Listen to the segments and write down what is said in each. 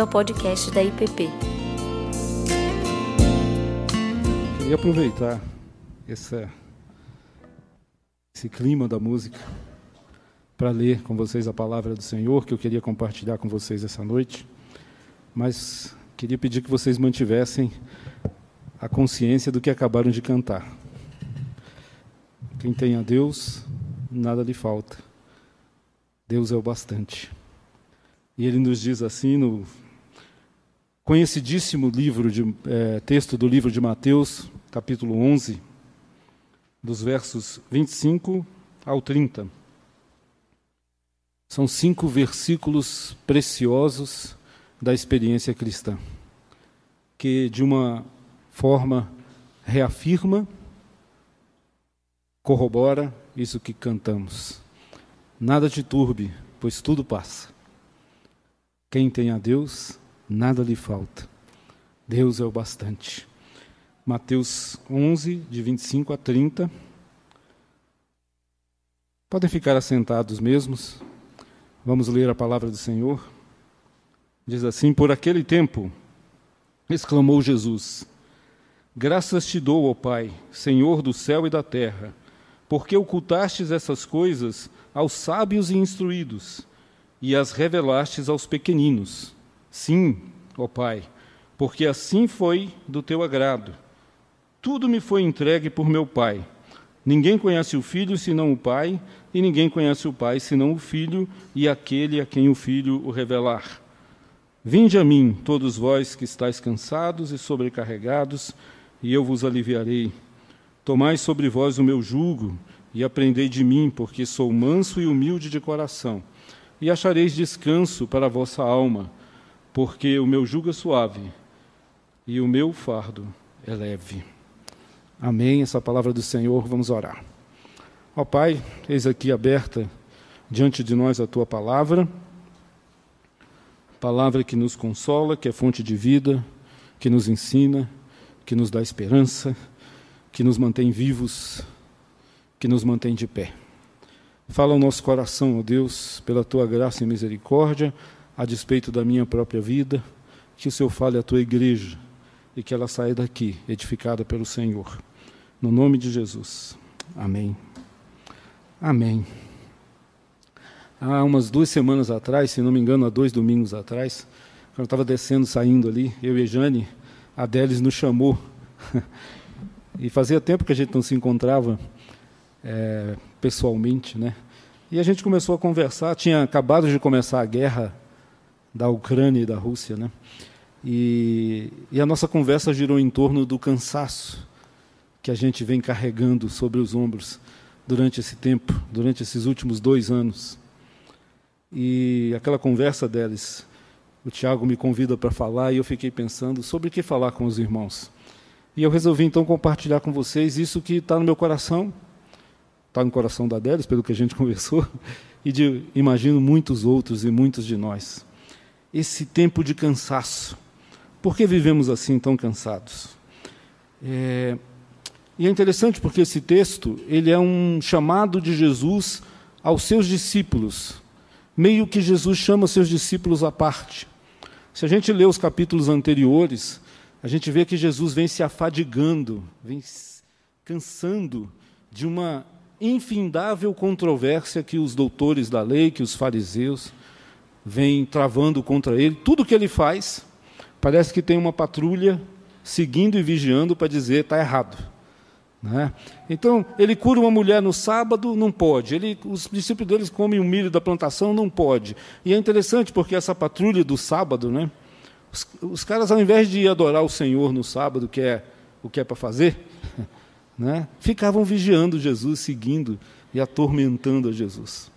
bem-vindo ao podcast da IPP. Queria aproveitar essa, esse clima da música para ler com vocês a palavra do Senhor que eu queria compartilhar com vocês essa noite, mas queria pedir que vocês mantivessem a consciência do que acabaram de cantar. Quem tem a Deus, nada lhe falta. Deus é o bastante. E ele nos diz assim no conhecidíssimo livro de, é, texto do livro de Mateus, capítulo 11, dos versos 25 ao 30. São cinco versículos preciosos da experiência cristã, que de uma forma reafirma, corrobora isso que cantamos. Nada te turbe, pois tudo passa. Quem tem a Deus, nada lhe falta. Deus é o bastante. Mateus 11, de 25 a 30. Podem ficar assentados mesmos. Vamos ler a palavra do Senhor. Diz assim: Por aquele tempo, exclamou Jesus: Graças te dou, ó Pai, Senhor do céu e da terra, porque ocultastes essas coisas aos sábios e instruídos e as revelastes aos pequeninos. Sim, ó Pai, porque assim foi do teu agrado. Tudo me foi entregue por meu Pai. Ninguém conhece o Filho senão o Pai, e ninguém conhece o Pai senão o Filho e aquele a quem o Filho o revelar. Vinde a mim, todos vós que estáis cansados e sobrecarregados, e eu vos aliviarei. Tomai sobre vós o meu jugo e aprendei de mim, porque sou manso e humilde de coração e achareis descanso para a vossa alma, porque o meu jugo é suave e o meu fardo é leve. Amém. Essa palavra do Senhor, vamos orar. Ó Pai, eis aqui aberta diante de nós a tua palavra, palavra que nos consola, que é fonte de vida, que nos ensina, que nos dá esperança, que nos mantém vivos, que nos mantém de pé. Fala ao nosso coração, ó Deus, pela tua graça e misericórdia, a despeito da minha própria vida, que o Senhor fale à tua igreja e que ela saia daqui edificada pelo Senhor. No nome de Jesus. Amém. Amém. Há umas duas semanas atrás, se não me engano, há dois domingos atrás, quando eu estava descendo, saindo ali, eu e a Jane, a Délis nos chamou. e fazia tempo que a gente não se encontrava é, pessoalmente, né? E a gente começou a conversar. Tinha acabado de começar a guerra da Ucrânia e da Rússia, né? E, e a nossa conversa girou em torno do cansaço que a gente vem carregando sobre os ombros durante esse tempo, durante esses últimos dois anos. E aquela conversa deles, o Tiago me convida para falar e eu fiquei pensando sobre o que falar com os irmãos. E eu resolvi então compartilhar com vocês isso que está no meu coração está no coração da Délis, pelo que a gente conversou, e de, imagino, muitos outros e muitos de nós. Esse tempo de cansaço. Por que vivemos assim tão cansados? É, e é interessante porque esse texto ele é um chamado de Jesus aos seus discípulos, meio que Jesus chama seus discípulos à parte. Se a gente lê os capítulos anteriores, a gente vê que Jesus vem se afadigando, vem cansando de uma infindável controvérsia que os doutores da lei, que os fariseus vêm travando contra ele. Tudo que ele faz, parece que tem uma patrulha seguindo e vigiando para dizer está errado. Né? Então, ele cura uma mulher no sábado, não pode. Ele, os discípulos deles comem o milho da plantação, não pode. E é interessante porque essa patrulha do sábado, né? os, os caras, ao invés de adorar o Senhor no sábado, que é o que é para fazer, né, ficavam vigiando Jesus, seguindo e atormentando a Jesus.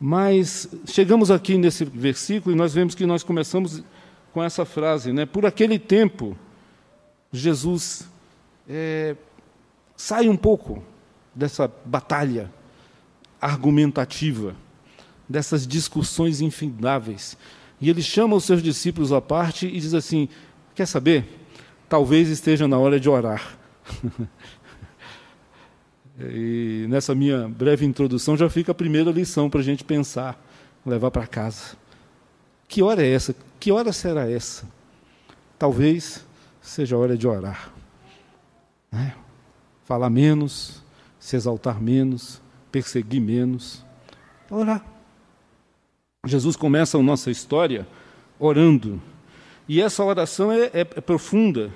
Mas chegamos aqui nesse versículo e nós vemos que nós começamos com essa frase, né? Por aquele tempo, Jesus é, sai um pouco dessa batalha argumentativa, dessas discussões infindáveis, e ele chama os seus discípulos à parte e diz assim: Quer saber? Talvez esteja na hora de orar. E nessa minha breve introdução já fica a primeira lição para a gente pensar, levar para casa. Que hora é essa Que hora será essa? Talvez seja a hora de orar. Né? Falar menos, se exaltar menos, perseguir menos. Orar. Jesus começa a nossa história orando. E essa oração é, é, é profunda.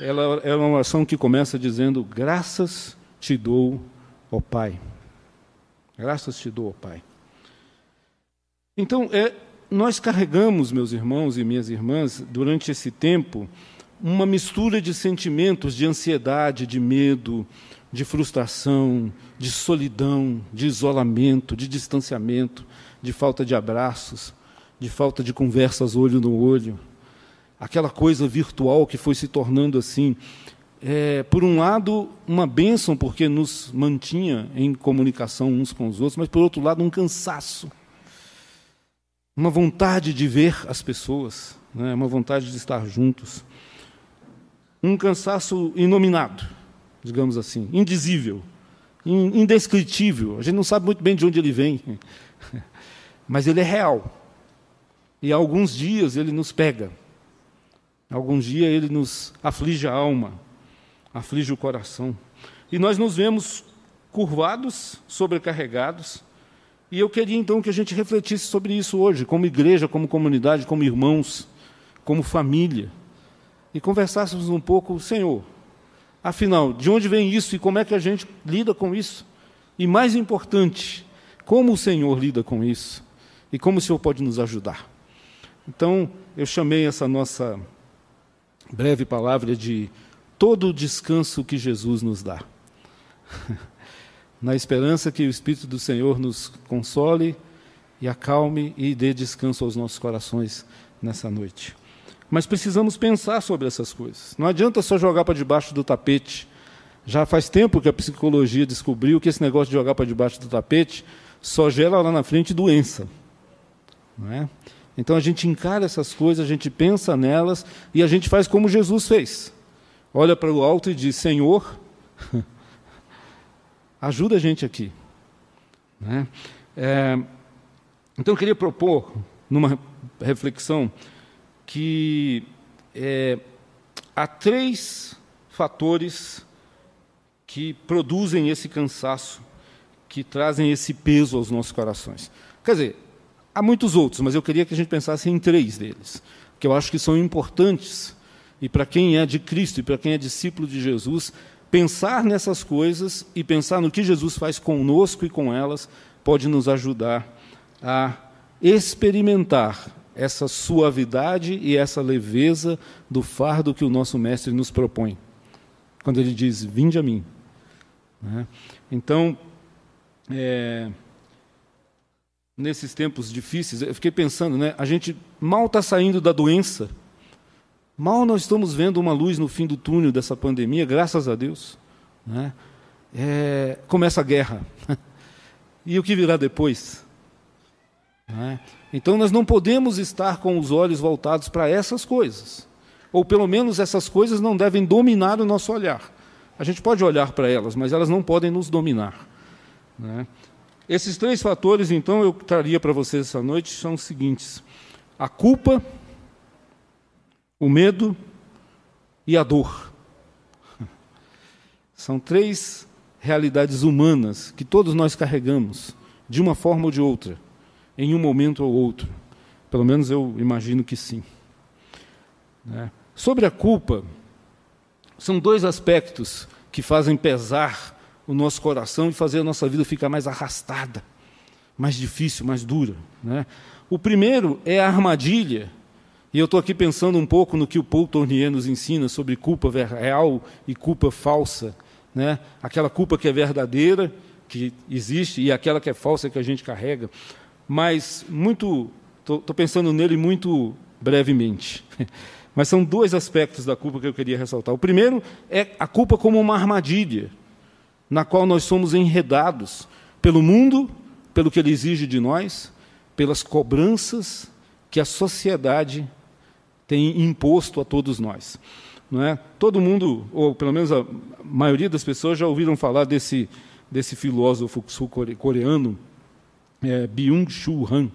Ela é uma oração que começa dizendo: Graças te dou, ó Pai. Graças te dou, ó Pai. Então, é, nós carregamos, meus irmãos e minhas irmãs, durante esse tempo, uma mistura de sentimentos de ansiedade, de medo, de frustração, de solidão, de isolamento, de distanciamento, de falta de abraços, de falta de conversas olho no olho. Aquela coisa virtual que foi se tornando assim, é, por um lado, uma bênção, porque nos mantinha em comunicação uns com os outros, mas, por outro lado, um cansaço. Uma vontade de ver as pessoas, né, uma vontade de estar juntos. Um cansaço inominado, digamos assim, indizível, indescritível. A gente não sabe muito bem de onde ele vem, mas ele é real. E alguns dias ele nos pega. Alguns dias ele nos aflige a alma, aflige o coração. E nós nos vemos curvados, sobrecarregados. E eu queria então que a gente refletisse sobre isso hoje, como igreja, como comunidade, como irmãos, como família. E conversássemos um pouco, Senhor, afinal, de onde vem isso e como é que a gente lida com isso? E mais importante, como o Senhor lida com isso? E como o Senhor pode nos ajudar? Então, eu chamei essa nossa breve palavra de todo o descanso que Jesus nos dá. Na esperança que o Espírito do Senhor nos console e acalme e dê descanso aos nossos corações nessa noite. Mas precisamos pensar sobre essas coisas. Não adianta só jogar para debaixo do tapete. Já faz tempo que a psicologia descobriu que esse negócio de jogar para debaixo do tapete só gera lá na frente doença. Não é? Então a gente encara essas coisas, a gente pensa nelas e a gente faz como Jesus fez. Olha para o alto e diz: Senhor, ajuda a gente aqui. Né? É, então eu queria propor, numa reflexão, que é, há três fatores que produzem esse cansaço, que trazem esse peso aos nossos corações. Quer dizer, Há muitos outros, mas eu queria que a gente pensasse em três deles, que eu acho que são importantes. E para quem é de Cristo e para quem é discípulo de Jesus, pensar nessas coisas e pensar no que Jesus faz conosco e com elas pode nos ajudar a experimentar essa suavidade e essa leveza do fardo que o nosso Mestre nos propõe. Quando ele diz: Vinde a mim. Né? Então, é, nesses tempos difíceis, eu fiquei pensando, né? A gente mal está saindo da doença, mal nós estamos vendo uma luz no fim do túnel dessa pandemia, graças a Deus. Né? É, começa a guerra. e o que virá depois? Né? Então nós não podemos estar com os olhos voltados para essas coisas. Ou pelo menos essas coisas não devem dominar o nosso olhar. A gente pode olhar para elas, mas elas não podem nos dominar. Né? Esses três fatores, então, eu traria para vocês essa noite, são os seguintes: a culpa, o medo e a dor. São três realidades humanas que todos nós carregamos, de uma forma ou de outra, em um momento ou outro. Pelo menos eu imagino que sim. Né? Sobre a culpa, são dois aspectos que fazem pesar o nosso coração e fazer a nossa vida ficar mais arrastada, mais difícil, mais dura. Né? O primeiro é a armadilha, e eu estou aqui pensando um pouco no que o Paul Tournier nos ensina sobre culpa real e culpa falsa. Né? Aquela culpa que é verdadeira, que existe, e aquela que é falsa que a gente carrega. Mas muito, estou pensando nele muito brevemente. Mas são dois aspectos da culpa que eu queria ressaltar. O primeiro é a culpa como uma armadilha na qual nós somos enredados pelo mundo, pelo que ele exige de nós, pelas cobranças que a sociedade tem imposto a todos nós. Não é? Todo mundo, ou pelo menos a maioria das pessoas, já ouviram falar desse, desse filósofo sul-coreano, é, Byung-Chul Han,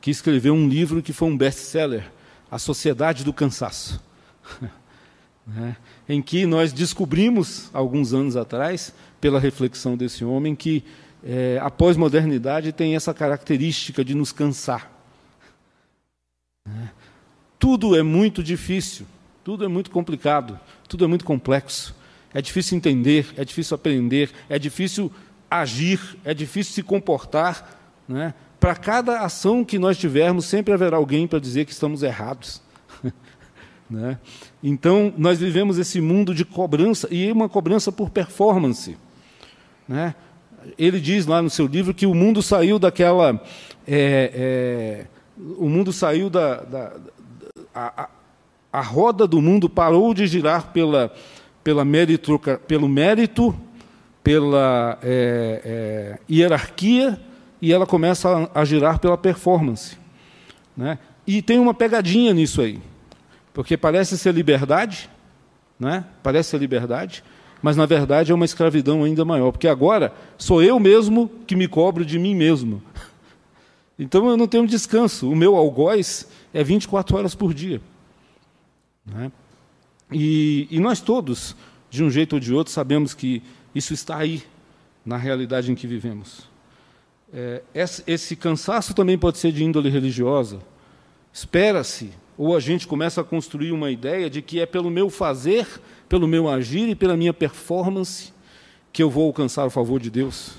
que escreveu um livro que foi um best-seller a sociedade do cansaço, né? em que nós descobrimos, alguns anos atrás, pela reflexão desse homem, que é, a pós-modernidade tem essa característica de nos cansar. Tudo é muito difícil, tudo é muito complicado, tudo é muito complexo. É difícil entender, é difícil aprender, é difícil agir, é difícil se comportar. Né? Para cada ação que nós tivermos, sempre haverá alguém para dizer que estamos errados. né? Então, nós vivemos esse mundo de cobrança, e uma cobrança por performance. Né? Ele diz lá no seu livro que o mundo saiu daquela. É, é, o mundo saiu da. da a, a, roda do mundo parou de girar pela, pela mérito, pelo mérito, pela é, é, hierarquia, e ela começa a, a girar pela performance. Né? E tem uma pegadinha nisso aí, porque parece ser liberdade, né? parece ser liberdade, mas na verdade é uma escravidão ainda maior, porque agora sou eu mesmo que me cobro de mim mesmo. Então eu não tenho descanso, o meu algoz é 24 horas por dia. Né? E, e nós todos, de um jeito ou de outro, sabemos que isso está aí, na realidade em que vivemos. É, esse cansaço também pode ser de índole religiosa. Espera-se, ou a gente começa a construir uma ideia de que é pelo meu fazer pelo meu agir e pela minha performance que eu vou alcançar o favor de Deus.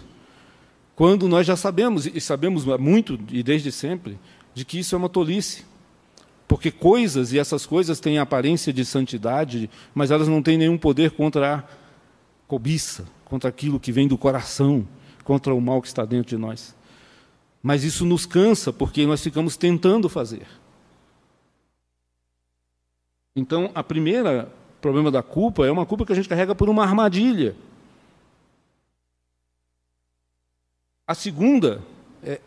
Quando nós já sabemos, e sabemos muito e desde sempre, de que isso é uma tolice. Porque coisas, e essas coisas têm aparência de santidade, mas elas não têm nenhum poder contra a cobiça, contra aquilo que vem do coração, contra o mal que está dentro de nós. Mas isso nos cansa, porque nós ficamos tentando fazer. Então, a primeira problema da culpa é uma culpa que a gente carrega por uma armadilha. A segunda é,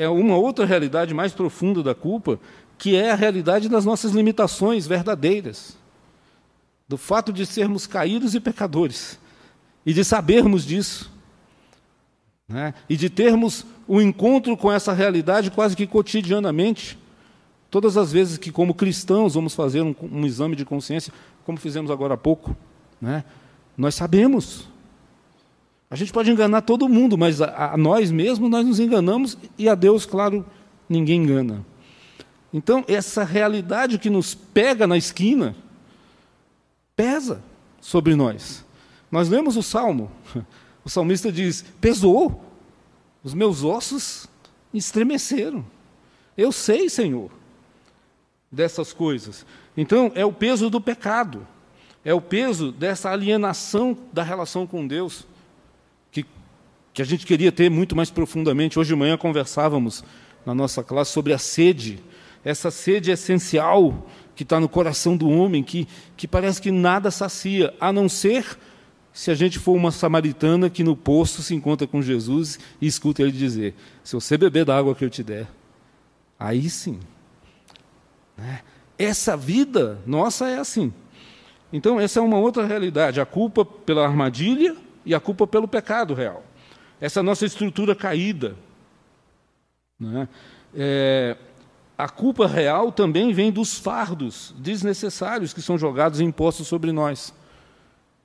é uma outra realidade mais profunda da culpa, que é a realidade das nossas limitações verdadeiras. Do fato de sermos caídos e pecadores. E de sabermos disso. Né? E de termos um encontro com essa realidade quase que cotidianamente. Todas as vezes que, como cristãos, vamos fazer um, um exame de consciência, como fizemos agora há pouco, né? nós sabemos. A gente pode enganar todo mundo, mas a, a nós mesmos nós nos enganamos e a Deus, claro, ninguém engana. Então, essa realidade que nos pega na esquina pesa sobre nós. Nós lemos o salmo, o salmista diz: pesou, os meus ossos estremeceram. Eu sei, Senhor dessas coisas. Então, é o peso do pecado, é o peso dessa alienação da relação com Deus, que, que a gente queria ter muito mais profundamente. Hoje de manhã conversávamos na nossa classe sobre a sede, essa sede essencial que está no coração do homem, que, que parece que nada sacia, a não ser se a gente for uma samaritana que no poço se encontra com Jesus e escuta ele dizer: Se você beber da água que eu te der, aí sim né? Essa vida nossa é assim. Então, essa é uma outra realidade: a culpa pela armadilha e a culpa pelo pecado real. Essa nossa estrutura caída. Né? É, a culpa real também vem dos fardos desnecessários que são jogados e impostos sobre nós.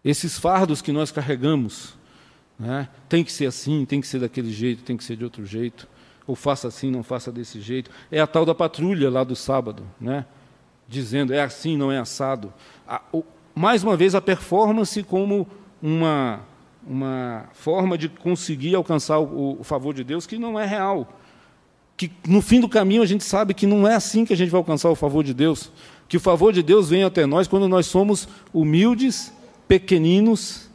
Esses fardos que nós carregamos. Né? Tem que ser assim, tem que ser daquele jeito, tem que ser de outro jeito ou faça assim, não faça desse jeito. É a tal da patrulha lá do sábado, né? dizendo é assim, não é assado. A, o, mais uma vez, a performance como uma, uma forma de conseguir alcançar o, o favor de Deus que não é real. Que no fim do caminho a gente sabe que não é assim que a gente vai alcançar o favor de Deus. Que o favor de Deus vem até nós quando nós somos humildes, pequeninos,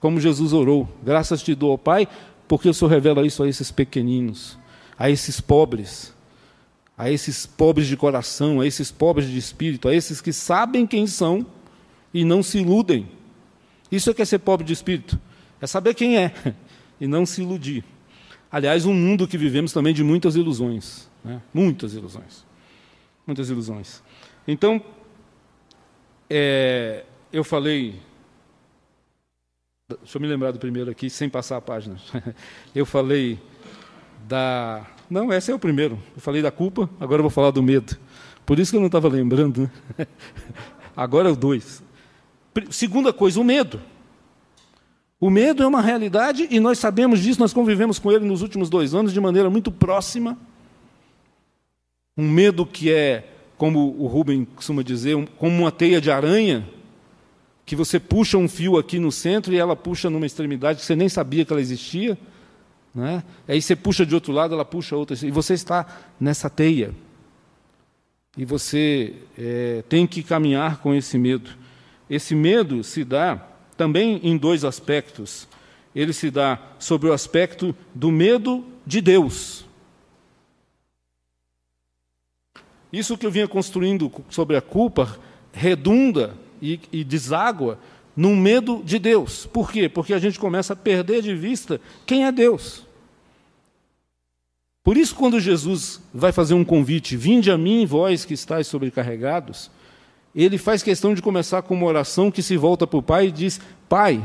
como Jesus orou. Graças te dou, Pai, porque o Senhor revela isso a esses pequeninos a esses pobres, a esses pobres de coração, a esses pobres de espírito, a esses que sabem quem são e não se iludem. Isso é que é ser pobre de espírito, é saber quem é e não se iludir. Aliás, um mundo que vivemos também de muitas ilusões, né? muitas ilusões, muitas ilusões. Então, é, eu falei, deixa eu me lembrar do primeiro aqui, sem passar a página. Eu falei da. Não, esse é o primeiro. Eu falei da culpa, agora eu vou falar do medo. Por isso que eu não estava lembrando. Né? Agora é o dois. Segunda coisa, o medo. O medo é uma realidade e nós sabemos disso, nós convivemos com ele nos últimos dois anos de maneira muito próxima. Um medo que é, como o Rubem costuma dizer, como uma teia de aranha, que você puxa um fio aqui no centro e ela puxa numa extremidade que você nem sabia que ela existia. Né? Aí você puxa de outro lado, ela puxa outra. E você está nessa teia. E você é, tem que caminhar com esse medo. Esse medo se dá também em dois aspectos. Ele se dá sobre o aspecto do medo de Deus. Isso que eu vinha construindo sobre a culpa redunda e, e deságua num medo de Deus. Por quê? Porque a gente começa a perder de vista quem é Deus. Por isso, quando Jesus vai fazer um convite, vinde a mim, vós que estáis sobrecarregados, ele faz questão de começar com uma oração que se volta para o Pai e diz: Pai,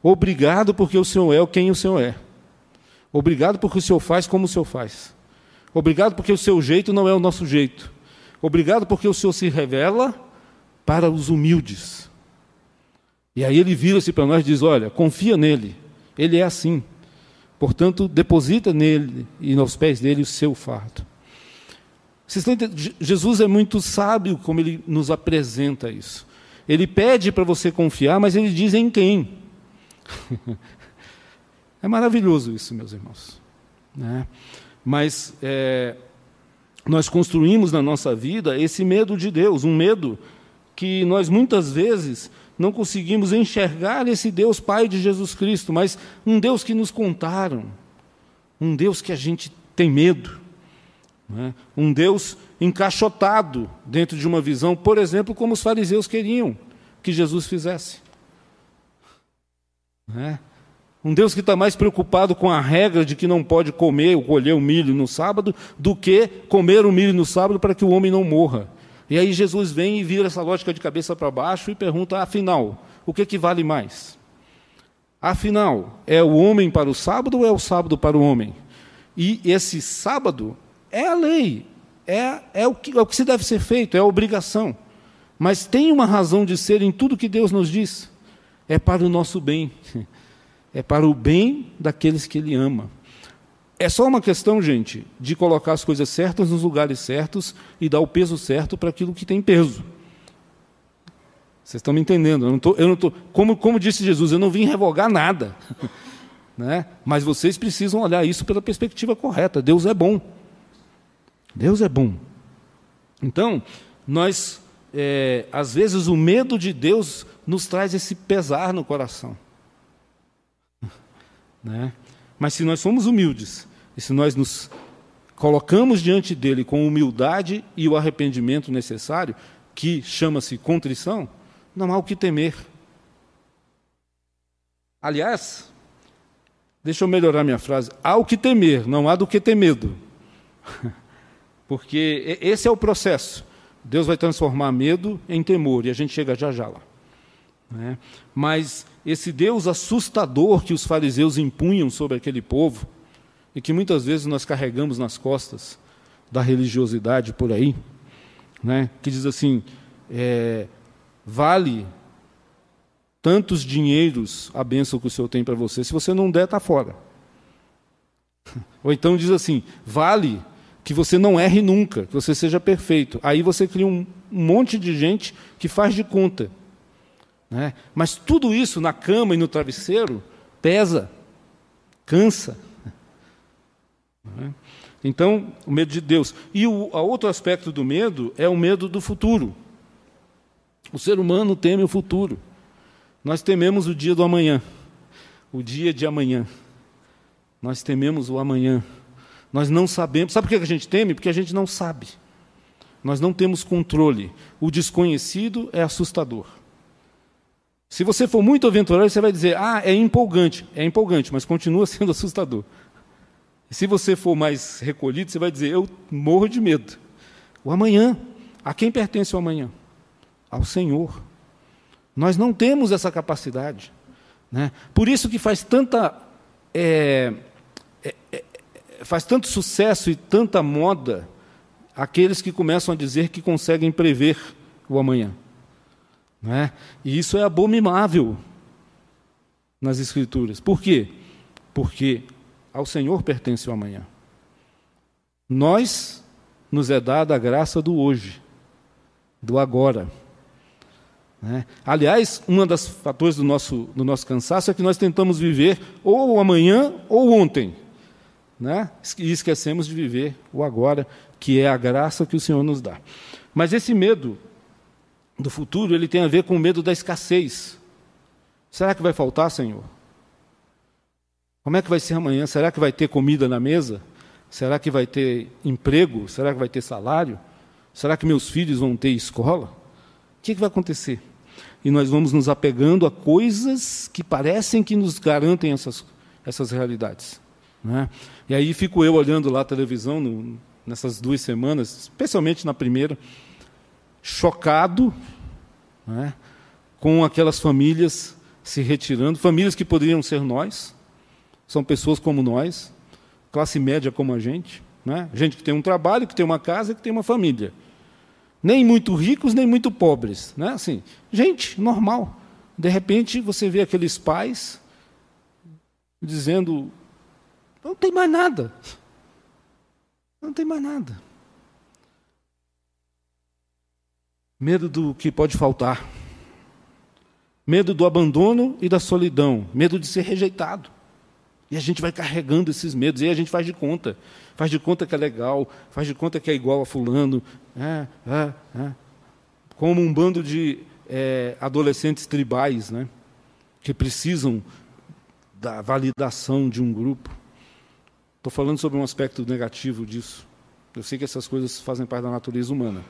obrigado porque o Senhor é quem o Senhor é. Obrigado porque o Senhor faz como o Senhor faz. Obrigado porque o seu jeito não é o nosso jeito. Obrigado porque o Senhor se revela para os humildes. E aí ele vira-se para nós e diz: Olha, confia nele, ele é assim. Portanto, deposita nele e nos pés dele o seu fardo. Jesus é muito sábio como ele nos apresenta isso. Ele pede para você confiar, mas ele diz em quem. é maravilhoso isso, meus irmãos. Né? Mas é, nós construímos na nossa vida esse medo de Deus, um medo que nós muitas vezes não conseguimos enxergar esse Deus Pai de Jesus Cristo, mas um Deus que nos contaram, um Deus que a gente tem medo, né? um Deus encaixotado dentro de uma visão, por exemplo, como os fariseus queriam que Jesus fizesse. Né? Um Deus que está mais preocupado com a regra de que não pode comer ou colher o milho no sábado do que comer o milho no sábado para que o homem não morra. E aí Jesus vem e vira essa lógica de cabeça para baixo e pergunta: afinal, o que, que vale mais? Afinal, é o homem para o sábado ou é o sábado para o homem? E esse sábado é a lei, é, é, o, que, é o que se deve ser feito, é a obrigação. Mas tem uma razão de ser em tudo que Deus nos diz: é para o nosso bem, é para o bem daqueles que Ele ama. É só uma questão, gente, de colocar as coisas certas nos lugares certos e dar o peso certo para aquilo que tem peso. Vocês estão me entendendo? Eu não tô, eu não tô, como, como disse Jesus, eu não vim revogar nada. né? Mas vocês precisam olhar isso pela perspectiva correta. Deus é bom. Deus é bom. Então, nós, é, às vezes, o medo de Deus nos traz esse pesar no coração. né? Mas se nós somos humildes, e se nós nos colocamos diante dele com humildade e o arrependimento necessário, que chama-se contrição, não há o que temer. Aliás, deixa eu melhorar minha frase: há o que temer, não há do que ter medo. Porque esse é o processo. Deus vai transformar medo em temor, e a gente chega já já lá. Né? Mas esse Deus assustador que os fariseus impunham sobre aquele povo, e que muitas vezes nós carregamos nas costas da religiosidade por aí, né, que diz assim: é, vale tantos dinheiros a bênção que o Senhor tem para você, se você não der, está fora. Ou então diz assim: vale que você não erre nunca, que você seja perfeito. Aí você cria um, monte de gente que faz de conta. Né? Mas tudo isso na cama e no travesseiro pesa, cansa. Né? Então, o medo de Deus. E o outro aspecto do medo é o medo do futuro. O ser humano teme o futuro. Nós tememos o dia do amanhã, o dia de amanhã. Nós tememos o amanhã. Nós não sabemos. Sabe por que a gente teme? Porque a gente não sabe. Nós não temos controle. O desconhecido é assustador. Se você for muito aventureiro, você vai dizer: ah, é empolgante. É empolgante, mas continua sendo assustador. Se você for mais recolhido, você vai dizer: Eu morro de medo. O amanhã. A quem pertence o amanhã? Ao Senhor. Nós não temos essa capacidade. Né? Por isso que faz tanta. É, é, faz tanto sucesso e tanta moda aqueles que começam a dizer que conseguem prever o amanhã. Né? E isso é abominável nas Escrituras. Por quê? Porque ao Senhor pertence o amanhã. Nós nos é dada a graça do hoje, do agora. Né? Aliás, um dos fatores do nosso, do nosso cansaço é que nós tentamos viver ou amanhã ou ontem. Né? E esquecemos de viver o agora, que é a graça que o Senhor nos dá. Mas esse medo do futuro, ele tem a ver com o medo da escassez. Será que vai faltar, Senhor? Como é que vai ser amanhã? Será que vai ter comida na mesa? Será que vai ter emprego? Será que vai ter salário? Será que meus filhos vão ter escola? O que, que vai acontecer? E nós vamos nos apegando a coisas que parecem que nos garantem essas, essas realidades. Né? E aí fico eu olhando lá a televisão no, nessas duas semanas, especialmente na primeira, chocado né, com aquelas famílias se retirando, famílias que poderiam ser nós, são pessoas como nós, classe média como a gente, né? gente que tem um trabalho, que tem uma casa, que tem uma família. Nem muito ricos, nem muito pobres. Né? Assim, gente normal. De repente você vê aqueles pais dizendo: não tem mais nada. Não tem mais nada. Medo do que pode faltar. Medo do abandono e da solidão. Medo de ser rejeitado. E a gente vai carregando esses medos, e a gente faz de conta. Faz de conta que é legal, faz de conta que é igual a fulano. É, é, é. Como um bando de é, adolescentes tribais, né? que precisam da validação de um grupo. Estou falando sobre um aspecto negativo disso. Eu sei que essas coisas fazem parte da natureza humana.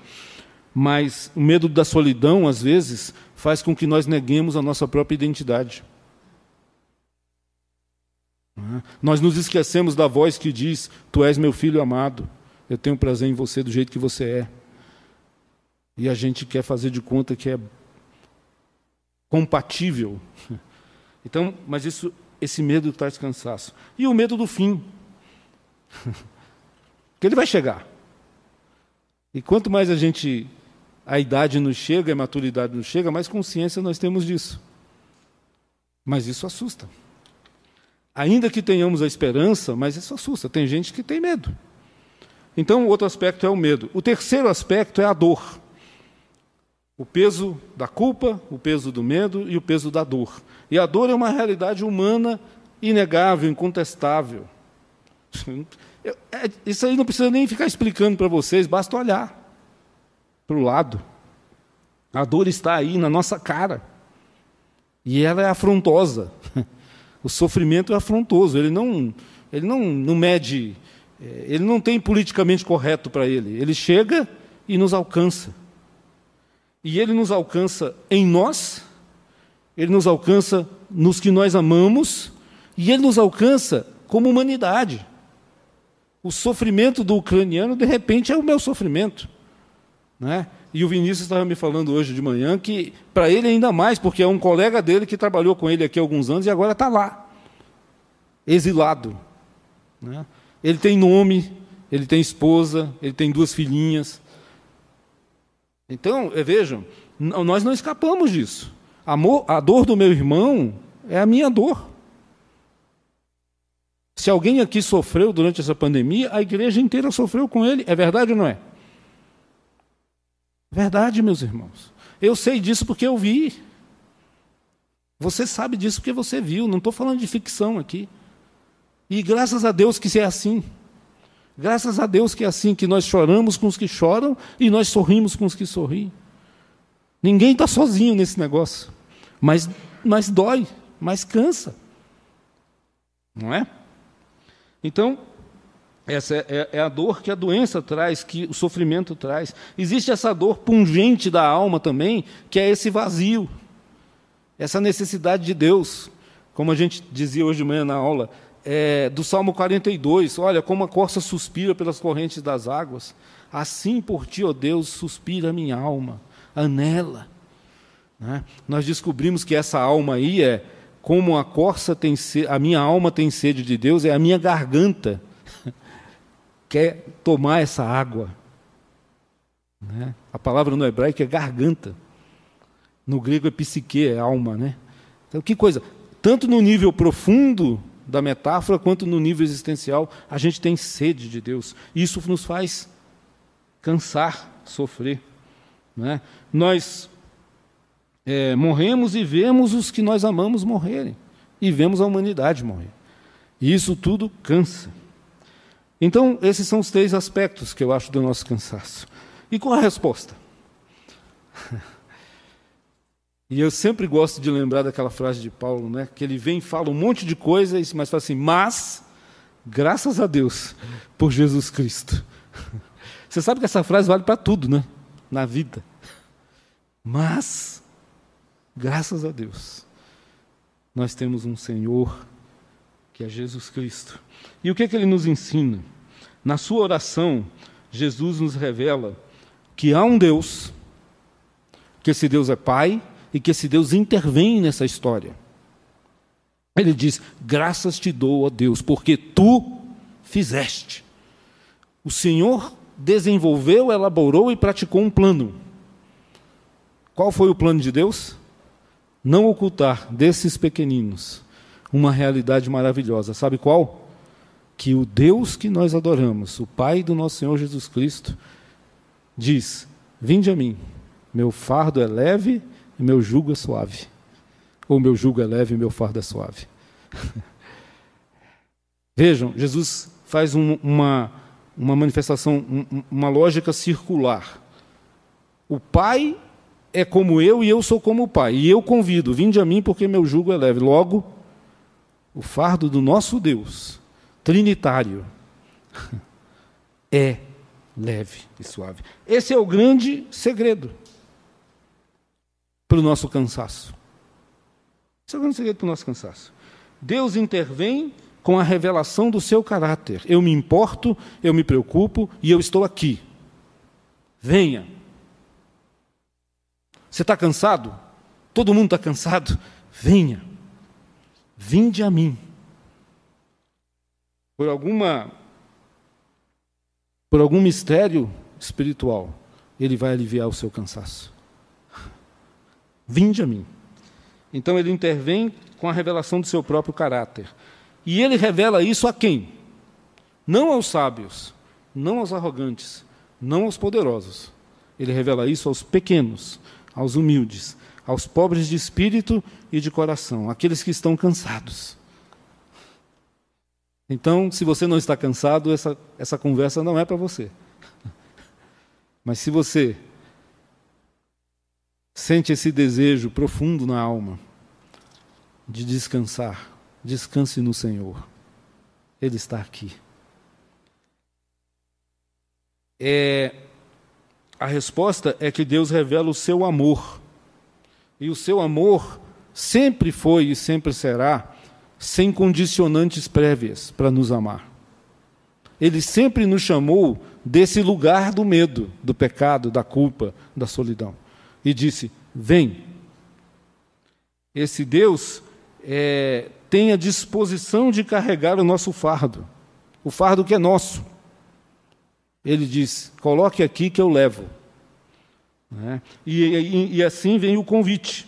Mas o medo da solidão, às vezes, faz com que nós neguemos a nossa própria identidade. Nós nos esquecemos da voz que diz: Tu és meu filho amado, eu tenho prazer em você do jeito que você é. E a gente quer fazer de conta que é compatível. Então, mas isso, esse medo traz cansaço. E o medo do fim. que ele vai chegar. E quanto mais a gente a idade nos chega, a maturidade nos chega, mais consciência nós temos disso. Mas isso assusta. Ainda que tenhamos a esperança, mas isso assusta. Tem gente que tem medo. Então, o outro aspecto é o medo. O terceiro aspecto é a dor. O peso da culpa, o peso do medo e o peso da dor. E a dor é uma realidade humana inegável, incontestável. É, isso aí não precisa nem ficar explicando para vocês, basta olhar para o lado. A dor está aí na nossa cara. E ela é afrontosa. O sofrimento é afrontoso, ele não, ele não, não mede, é, ele não tem politicamente correto para ele. Ele chega e nos alcança. E ele nos alcança em nós, ele nos alcança nos que nós amamos, e ele nos alcança como humanidade. O sofrimento do ucraniano, de repente, é o meu sofrimento. Né? E o Vinícius estava me falando hoje de manhã que, para ele ainda mais, porque é um colega dele que trabalhou com ele aqui há alguns anos e agora está lá, exilado. Né? Ele tem nome, ele tem esposa, ele tem duas filhinhas. Então, é, vejam, nós não escapamos disso. a dor do meu irmão é a minha dor. Se alguém aqui sofreu durante essa pandemia, a igreja inteira sofreu com ele. É verdade ou não é? Verdade, meus irmãos. Eu sei disso porque eu vi. Você sabe disso porque você viu. Não estou falando de ficção aqui. E graças a Deus que é assim. Graças a Deus que é assim, que nós choramos com os que choram e nós sorrimos com os que sorriem. Ninguém está sozinho nesse negócio. Mas, mas dói, mas cansa. Não é? Então, essa é, é, é, a dor que a doença traz, que o sofrimento traz. Existe essa dor pungente da alma também, que é esse vazio, essa necessidade de Deus. Como a gente dizia hoje de manhã na aula, é, do Salmo 42, olha, como a corça suspira pelas correntes das águas, assim por ti, ó Deus, suspira a minha alma, anela. Né? Nós descobrimos que essa alma aí é como a corça tem sede, a minha alma tem sede de Deus, é a minha garganta quer tomar essa água. Né? A palavra no hebraico é garganta. No grego é psique, é alma. Né? Então, que coisa. Tanto no nível profundo da metáfora, quanto no nível existencial, a gente tem sede de Deus. Isso nos faz cansar, sofrer. Né? Nós é, morremos e vemos os que nós amamos morrerem. E vemos a humanidade morrer. E isso tudo cansa. Então, esses são os três aspectos que eu acho do nosso cansaço. E qual a resposta? E eu sempre gosto de lembrar daquela frase de Paulo, né? que ele vem e fala um monte de coisa, mas fala assim, mas, graças a Deus, por Jesus Cristo. Você sabe que essa frase vale para tudo, né? Na vida. Mas, graças a Deus, nós temos um Senhor que é Jesus Cristo. E o que, é que ele nos ensina? Na sua oração, Jesus nos revela que há um Deus, que esse Deus é Pai e que esse Deus intervém nessa história. Ele diz: Graças te dou, ó Deus, porque tu fizeste. O Senhor desenvolveu, elaborou e praticou um plano. Qual foi o plano de Deus? Não ocultar desses pequeninos uma realidade maravilhosa. Sabe qual? Que o Deus que nós adoramos, o Pai do nosso Senhor Jesus Cristo, diz: Vinde a mim, meu fardo é leve e meu jugo é suave. Ou meu jugo é leve e meu fardo é suave. Vejam, Jesus faz um, uma, uma manifestação, um, uma lógica circular. O Pai é como eu e eu sou como o Pai. E eu convido, vinde a mim porque meu jugo é leve. Logo, o fardo do nosso Deus, trinitário, é leve e suave. Esse é o grande segredo para o nosso cansaço. Esse é o grande segredo para o nosso cansaço. Deus intervém com a revelação do seu caráter. Eu me importo, eu me preocupo e eu estou aqui. Venha. Você está cansado? Todo mundo está cansado? Venha. Vinde a mim. Por alguma por algum mistério espiritual, ele vai aliviar o seu cansaço. Vinde a mim. Então ele intervém com a revelação do seu próprio caráter. E ele revela isso a quem? Não aos sábios, não aos arrogantes, não aos poderosos. Ele revela isso aos pequenos, aos humildes, aos pobres de espírito e de coração, aqueles que estão cansados. Então, se você não está cansado, essa, essa conversa não é para você. Mas se você sente esse desejo profundo na alma de descansar, descanse no Senhor. Ele está aqui. É, a resposta é que Deus revela o seu amor. E o seu amor sempre foi e sempre será sem condicionantes prévias para nos amar. Ele sempre nos chamou desse lugar do medo, do pecado, da culpa, da solidão. E disse: Vem. Esse Deus é, tem a disposição de carregar o nosso fardo, o fardo que é nosso. Ele diz: Coloque aqui que eu levo. Né? E, e, e assim vem o convite.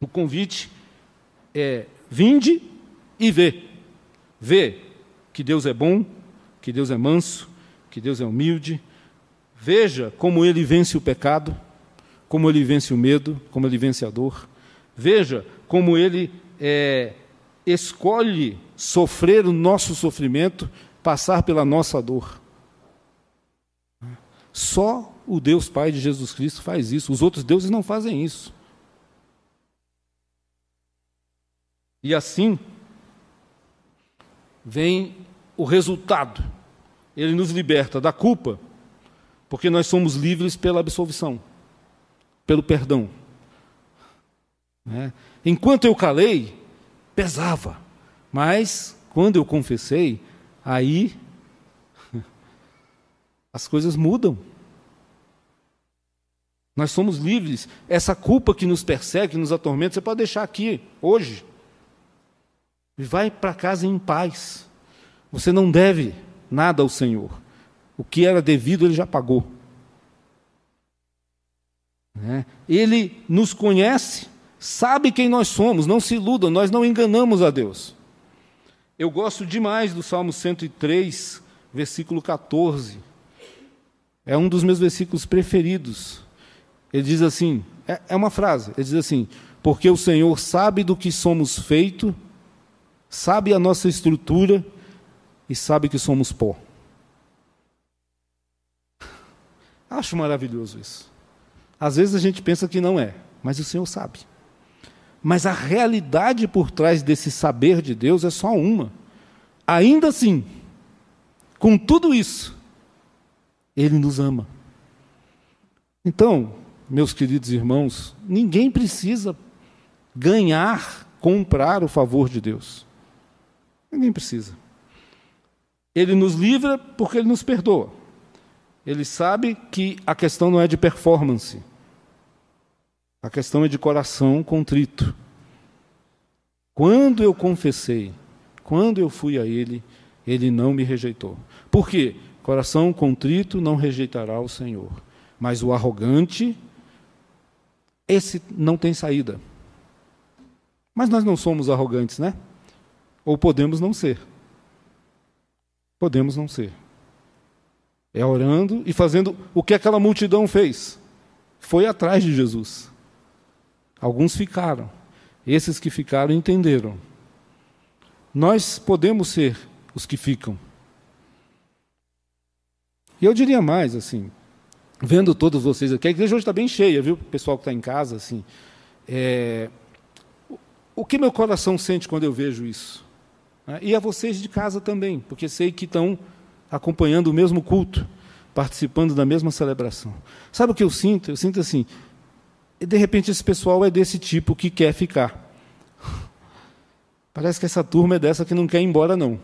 O convite é Vinde e vê. Vê que Deus é bom, que Deus é manso, que Deus é humilde. Veja como ele vence o pecado, como ele vence o medo, como ele vence a dor. Veja como ele é, escolhe sofrer o nosso sofrimento, passar pela nossa dor. Só o Deus Pai de Jesus Cristo faz isso, os outros deuses não fazem isso. E assim vem o resultado. Ele nos liberta da culpa, porque nós somos livres pela absolvição, pelo perdão. Né? Enquanto eu calei, pesava, mas quando eu confessei, aí as coisas mudam. Nós somos livres. Essa culpa que nos persegue, que nos atormenta, você pode deixar aqui, hoje. E vai para casa em paz. Você não deve nada ao Senhor. O que era devido, ele já pagou. Né? Ele nos conhece, sabe quem nós somos, não se iludam, nós não enganamos a Deus. Eu gosto demais do Salmo 103, versículo 14. É um dos meus versículos preferidos. Ele diz assim: é, é uma frase, ele diz assim: Porque o Senhor sabe do que somos feito, sabe a nossa estrutura e sabe que somos pó. Acho maravilhoso isso. Às vezes a gente pensa que não é, mas o Senhor sabe. Mas a realidade por trás desse saber de Deus é só uma. Ainda assim, com tudo isso, Ele nos ama. Então, meus queridos irmãos, ninguém precisa ganhar, comprar o favor de Deus. Ninguém precisa. Ele nos livra porque ele nos perdoa. Ele sabe que a questão não é de performance. A questão é de coração contrito. Quando eu confessei, quando eu fui a Ele, Ele não me rejeitou. Por quê? Coração contrito não rejeitará o Senhor. Mas o arrogante, esse não tem saída. Mas nós não somos arrogantes, né? Ou podemos não ser. Podemos não ser. É orando e fazendo o que aquela multidão fez. Foi atrás de Jesus. Alguns ficaram. Esses que ficaram entenderam. Nós podemos ser os que ficam. E eu diria mais, assim, vendo todos vocês aqui, a igreja hoje está bem cheia, viu? O pessoal que está em casa, assim. É... O que meu coração sente quando eu vejo isso? Né? E a vocês de casa também, porque sei que estão acompanhando o mesmo culto, participando da mesma celebração. Sabe o que eu sinto? Eu sinto assim, de repente esse pessoal é desse tipo que quer ficar. Parece que essa turma é dessa que não quer ir embora, não.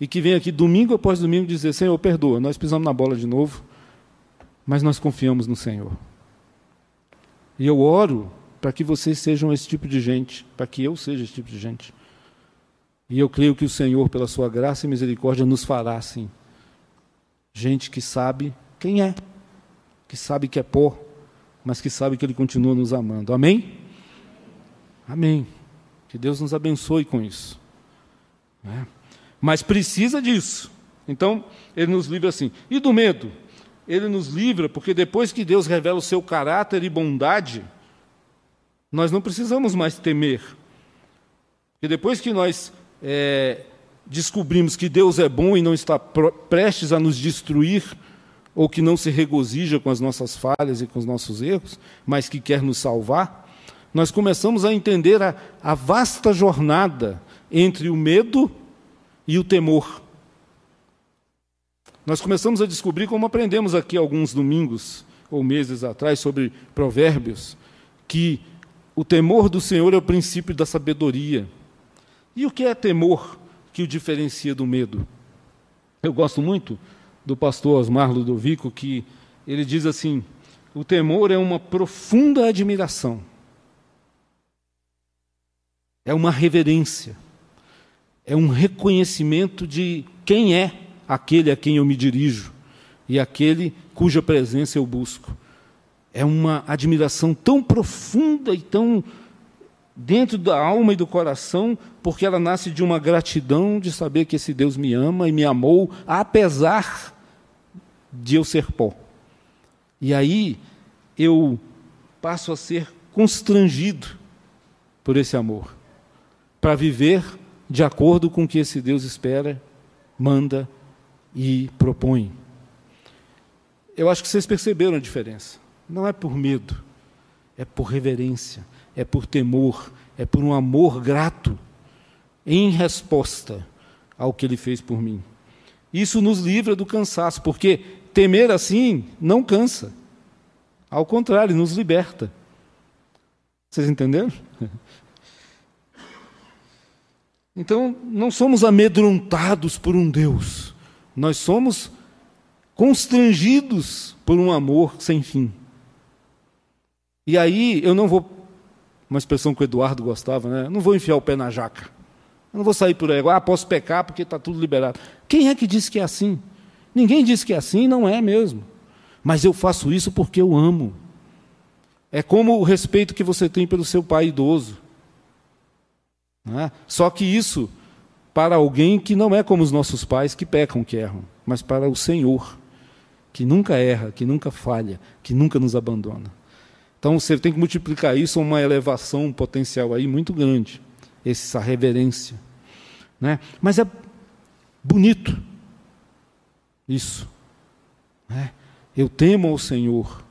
E que vem aqui domingo após domingo dizer: Senhor, perdoa, nós pisamos na bola de novo, mas nós confiamos no Senhor. E eu oro para que vocês sejam esse tipo de gente, para que eu seja esse tipo de gente. E eu creio que o Senhor, pela sua graça e misericórdia, nos fará assim. Gente que sabe quem é, que sabe que é pó, mas que sabe que Ele continua nos amando. Amém? Amém. Que Deus nos abençoe com isso. É. Mas precisa disso. Então, Ele nos livra assim. E do medo? Ele nos livra porque depois que Deus revela o seu caráter e bondade, nós não precisamos mais temer. E depois que nós é, descobrimos que Deus é bom e não está prestes a nos destruir, ou que não se regozija com as nossas falhas e com os nossos erros, mas que quer nos salvar, nós começamos a entender a, a vasta jornada entre o medo e o temor. Nós começamos a descobrir, como aprendemos aqui alguns domingos ou meses atrás sobre Provérbios, que o temor do Senhor é o princípio da sabedoria. E o que é temor que o diferencia do medo? Eu gosto muito do pastor Osmar Ludovico, que ele diz assim: o temor é uma profunda admiração, é uma reverência, é um reconhecimento de quem é aquele a quem eu me dirijo e aquele cuja presença eu busco. É uma admiração tão profunda e tão dentro da alma e do coração, porque ela nasce de uma gratidão de saber que esse Deus me ama e me amou, apesar de eu ser pó. E aí eu passo a ser constrangido por esse amor, para viver de acordo com o que esse Deus espera, manda e propõe. Eu acho que vocês perceberam a diferença. Não é por medo, é por reverência é por temor, é por um amor grato em resposta ao que ele fez por mim. Isso nos livra do cansaço, porque temer assim não cansa. Ao contrário, nos liberta. Vocês entenderam? Então, não somos amedrontados por um Deus, nós somos constrangidos por um amor sem fim. E aí, eu não vou uma expressão que o Eduardo gostava, né? Não vou enfiar o pé na jaca. Eu não vou sair por aí, ah, posso pecar porque está tudo liberado. Quem é que disse que é assim? Ninguém disse que é assim, não é mesmo. Mas eu faço isso porque eu amo. É como o respeito que você tem pelo seu pai idoso. É? Só que isso para alguém que não é como os nossos pais que pecam, que erram, mas para o Senhor, que nunca erra, que nunca falha, que nunca nos abandona. Então você tem que multiplicar isso a uma elevação potencial aí muito grande, essa reverência. Né? Mas é bonito isso. Né? Eu temo ao Senhor,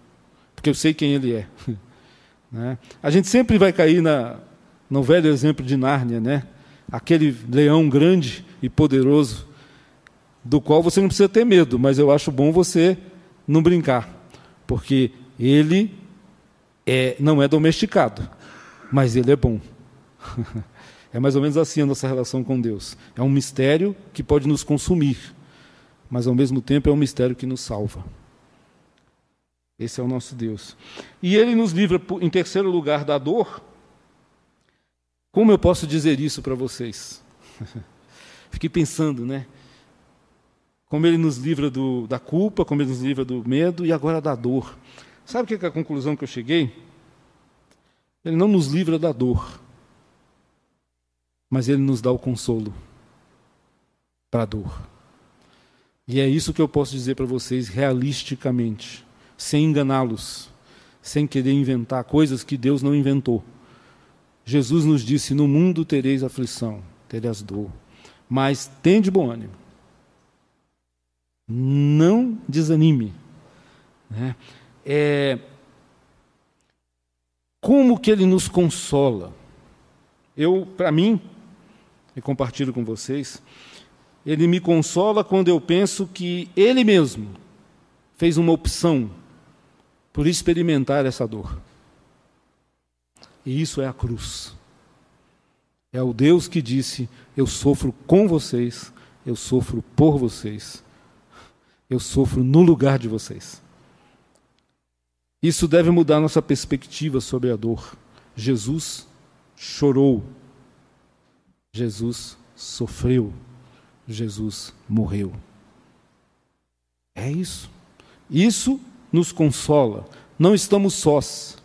porque eu sei quem Ele é. Né? A gente sempre vai cair na, no velho exemplo de Nárnia, né? aquele leão grande e poderoso, do qual você não precisa ter medo, mas eu acho bom você não brincar, porque ele é, não é domesticado, mas ele é bom. É mais ou menos assim a nossa relação com Deus. É um mistério que pode nos consumir, mas ao mesmo tempo é um mistério que nos salva. Esse é o nosso Deus. E ele nos livra, em terceiro lugar, da dor, como eu posso dizer isso para vocês? Fiquei pensando, né? Como ele nos livra do, da culpa, como ele nos livra do medo e agora da dor. Sabe o que é a conclusão que eu cheguei? Ele não nos livra da dor, mas ele nos dá o consolo para a dor. E é isso que eu posso dizer para vocês realisticamente, sem enganá-los, sem querer inventar coisas que Deus não inventou. Jesus nos disse: No mundo tereis aflição, tereis dor, mas tende bom ânimo. Não desanime. Né? É, como que ele nos consola? Eu, para mim, e compartilho com vocês, ele me consola quando eu penso que ele mesmo fez uma opção por experimentar essa dor. E isso é a cruz. É o Deus que disse: Eu sofro com vocês, eu sofro por vocês, eu sofro no lugar de vocês. Isso deve mudar nossa perspectiva sobre a dor. Jesus chorou, Jesus sofreu, Jesus morreu. É isso. Isso nos consola. Não estamos sós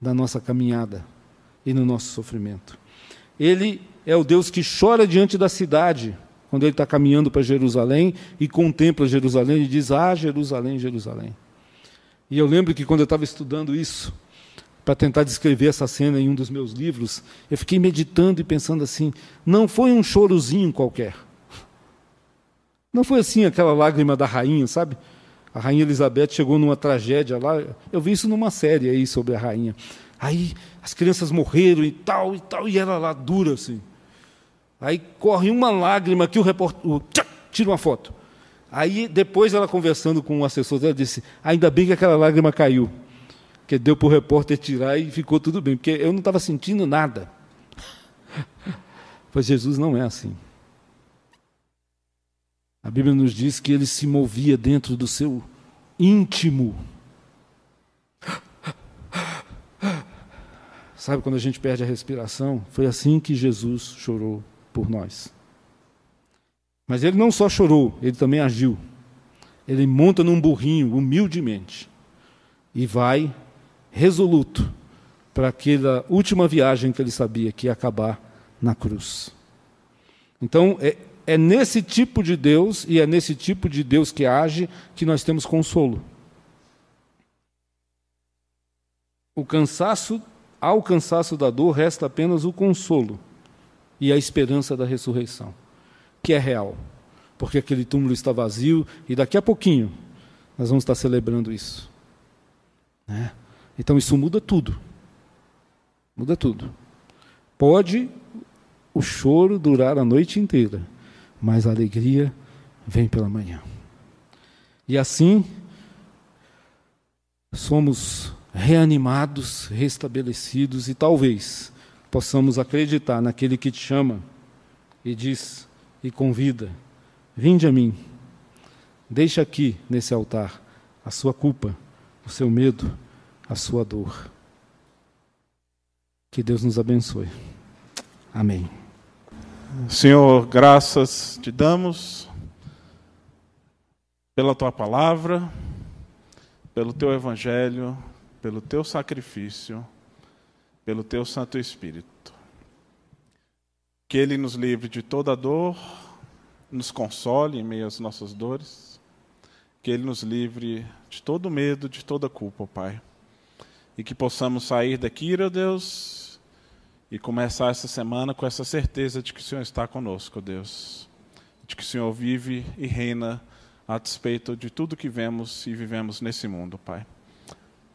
da nossa caminhada e no nosso sofrimento. Ele é o Deus que chora diante da cidade, quando ele está caminhando para Jerusalém e contempla Jerusalém e diz: Ah, Jerusalém, Jerusalém. E eu lembro que quando eu estava estudando isso, para tentar descrever essa cena em um dos meus livros, eu fiquei meditando e pensando assim: não foi um chorozinho qualquer. Não foi assim aquela lágrima da rainha, sabe? A rainha Elizabeth chegou numa tragédia lá. Eu vi isso numa série aí sobre a rainha. Aí as crianças morreram e tal e tal, e ela lá dura assim. Aí corre uma lágrima que o repórter tira uma foto. Aí depois ela conversando com o assessor dela disse: ainda bem que aquela lágrima caiu, que deu para o repórter tirar e ficou tudo bem, porque eu não estava sentindo nada. Pois Jesus não é assim. A Bíblia nos diz que ele se movia dentro do seu íntimo. Sabe quando a gente perde a respiração? Foi assim que Jesus chorou por nós. Mas ele não só chorou, ele também agiu. Ele monta num burrinho, humildemente, e vai resoluto para aquela última viagem que ele sabia que ia acabar na cruz. Então, é, é nesse tipo de Deus e é nesse tipo de Deus que age que nós temos consolo. O cansaço, ao cansaço da dor, resta apenas o consolo e a esperança da ressurreição, que é real, porque aquele túmulo está vazio e daqui a pouquinho nós vamos estar celebrando isso. Né? Então isso muda tudo. Muda tudo. Pode o choro durar a noite inteira mas a alegria vem pela manhã. E assim, somos reanimados, restabelecidos e talvez possamos acreditar naquele que te chama e diz e convida: Vinde a mim, deixa aqui nesse altar a sua culpa, o seu medo, a sua dor. Que Deus nos abençoe. Amém. Senhor, graças te damos pela tua palavra, pelo teu evangelho, pelo teu sacrifício, pelo teu Santo Espírito. Que Ele nos livre de toda dor, nos console em meio às nossas dores. Que Ele nos livre de todo medo, de toda culpa, Pai. E que possamos sair daqui, ó Deus, e começar essa semana com essa certeza de que o Senhor está conosco, Deus. De que o Senhor vive e reina a despeito de tudo que vemos e vivemos nesse mundo, Pai.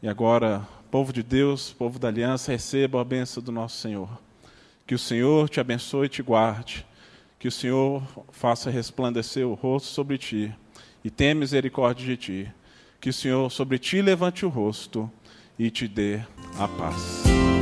E agora, povo de Deus, povo da aliança, receba a bênção do nosso Senhor. Que o Senhor te abençoe e te guarde. Que o Senhor faça resplandecer o rosto sobre ti e tenha misericórdia de ti. Que o Senhor sobre ti levante o rosto e te dê a paz.